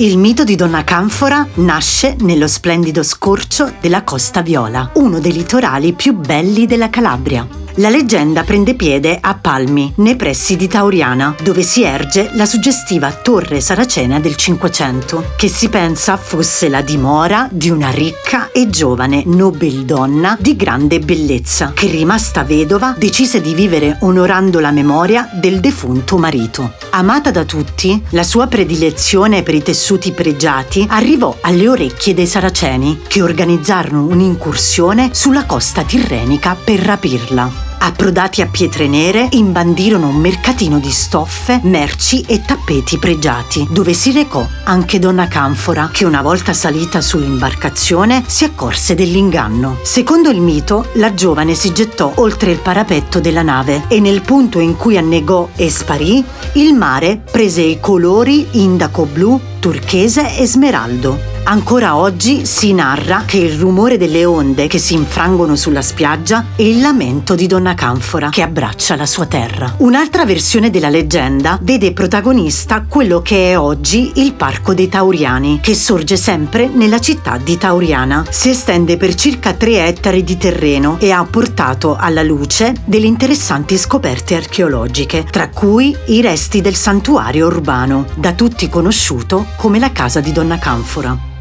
Il mito di Donna Canfora nasce nello splendido scorcio della Costa Viola, uno dei litorali più belli della Calabria. La leggenda prende piede a Palmi, nei pressi di Tauriana, dove si erge la suggestiva torre saracena del Cinquecento, che si pensa fosse la dimora di una ricca e giovane nobildonna di grande bellezza, che rimasta vedova decise di vivere onorando la memoria del defunto marito. Amata da tutti, la sua predilezione per i tessuti pregiati arrivò alle orecchie dei saraceni, che organizzarono un'incursione sulla costa tirrenica per rapirla. Approdati a pietre nere, imbandirono un mercatino di stoffe, merci e tappeti pregiati, dove si recò anche Donna Canfora, che una volta salita sull'imbarcazione si accorse dell'inganno. Secondo il mito, la giovane si gettò oltre il parapetto della nave e nel punto in cui annegò e sparì, il mare prese i colori indaco blu, turchese e smeraldo. Ancora oggi si narra che il rumore delle onde che si infrangono sulla spiaggia è il lamento di Donna Canfora che abbraccia la sua terra. Un'altra versione della leggenda vede protagonista quello che è oggi il Parco dei Tauriani, che sorge sempre nella città di Tauriana. Si estende per circa 3 ettari di terreno e ha portato alla luce delle interessanti scoperte archeologiche, tra cui i resti del santuario urbano, da tutti conosciuto come la casa di Donna Canfora.